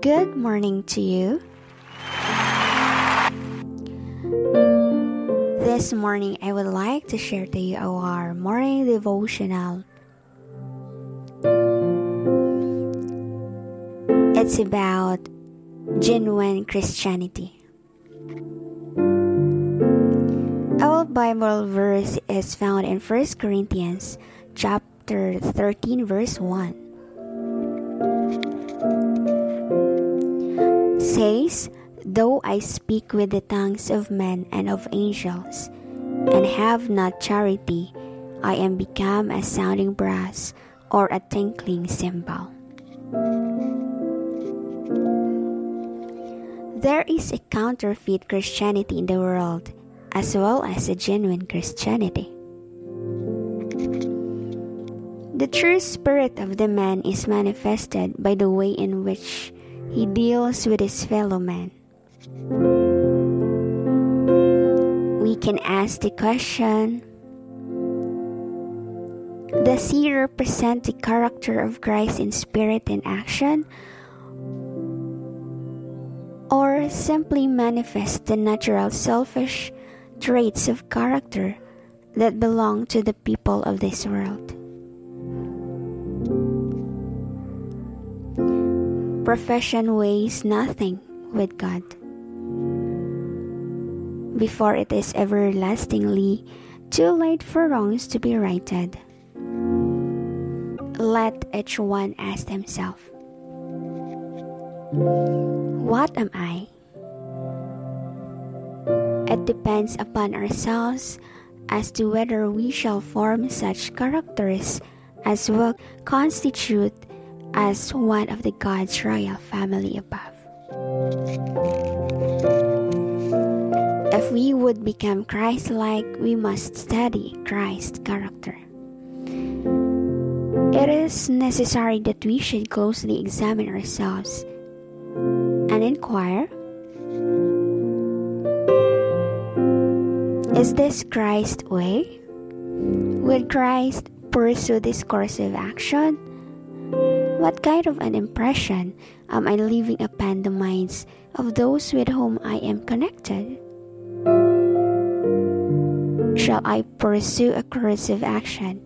Good morning to you. This morning, I would like to share to you our morning devotional. It's about genuine Christianity. Our Bible verse is found in 1 Corinthians chapter 13 verse 1. Says, Though I speak with the tongues of men and of angels, and have not charity, I am become a sounding brass or a tinkling cymbal. There is a counterfeit Christianity in the world, as well as a genuine Christianity. The true spirit of the man is manifested by the way in which he deals with his fellow man. We can ask the question Does he represent the character of Christ in spirit and action? Or simply manifest the natural selfish traits of character that belong to the people of this world? Profession weighs nothing with God. Before it is everlastingly too late for wrongs to be righted, let each one ask himself What am I? It depends upon ourselves as to whether we shall form such characters as will constitute as one of the God's royal family above. If we would become Christ like, we must study Christ's character. It is necessary that we should closely examine ourselves and inquire Is this Christ's way? Would Christ pursue this course of action? What kind of an impression am I leaving upon the minds of those with whom I am connected? Shall I pursue a of action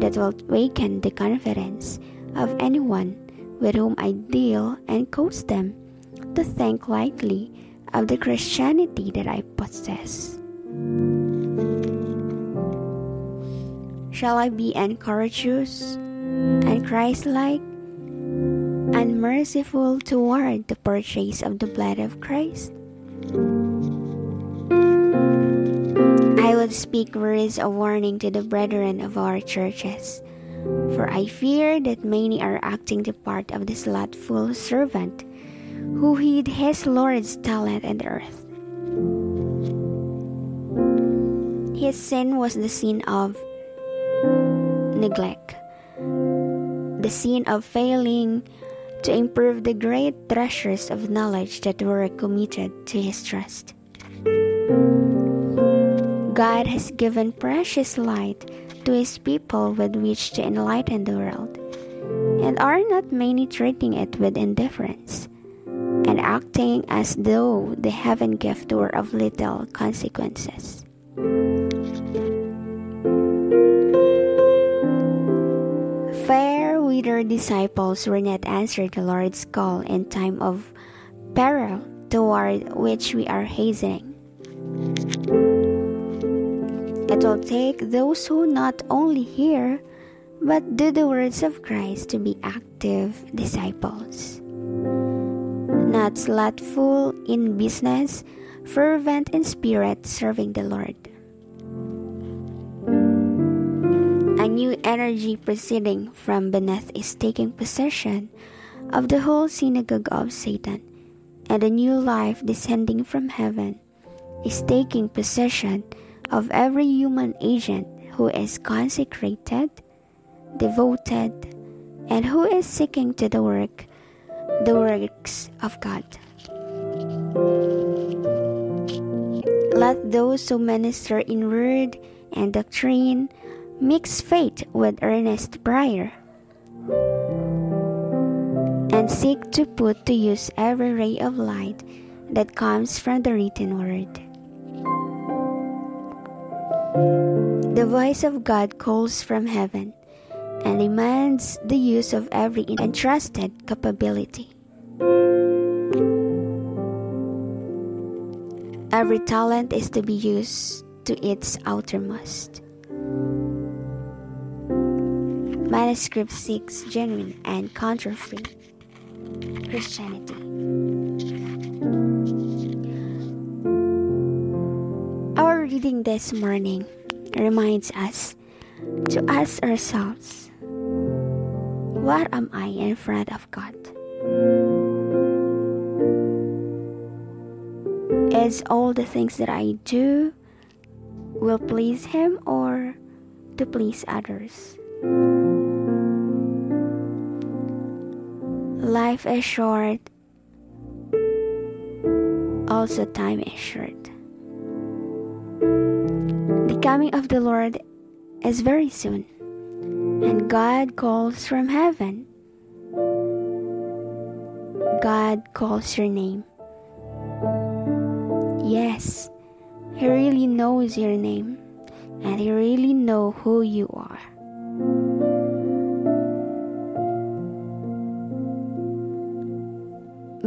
that will awaken the confidence of anyone with whom I deal and cause them to think lightly of the Christianity that I possess? Shall I be encouraged and Christ like and merciful toward the purchase of the blood of Christ? I would speak words of warning to the brethren of our churches, for I fear that many are acting the part of the slothful servant who hid his Lord's talent in earth. His sin was the sin of neglect, the sin of failing to improve the great treasures of knowledge that were committed to his trust. God has given precious light to his people with which to enlighten the world, and are not many treating it with indifference, and acting as though the heaven gift were of little consequences. Fair-weather disciples were not answered the Lord's call in time of peril toward which we are hastening. It will take those who not only hear but do the words of Christ to be active disciples. Not slothful in business, fervent in spirit, serving the Lord. New energy proceeding from beneath is taking possession of the whole synagogue of Satan, and a new life descending from heaven is taking possession of every human agent who is consecrated, devoted, and who is seeking to the work the works of God. Let those who minister in word and doctrine mix faith with earnest prayer, and seek to put to use every ray of light that comes from the written word. The voice of God calls from heaven and demands the use of every entrusted capability. Every talent is to be used to its outermost. Manuscript 6 Genuine and Counterfeit Christianity. Our reading this morning reminds us to ask ourselves what am I in front of God? Is all the things that I do will please Him or to please others? Life is short, also, time is short. The coming of the Lord is very soon, and God calls from heaven. God calls your name. Yes, He really knows your name, and He really knows who you are.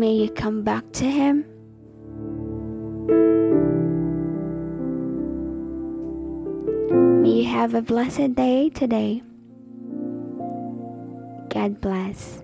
may you come back to Him? May you have a blessed day today. God bless.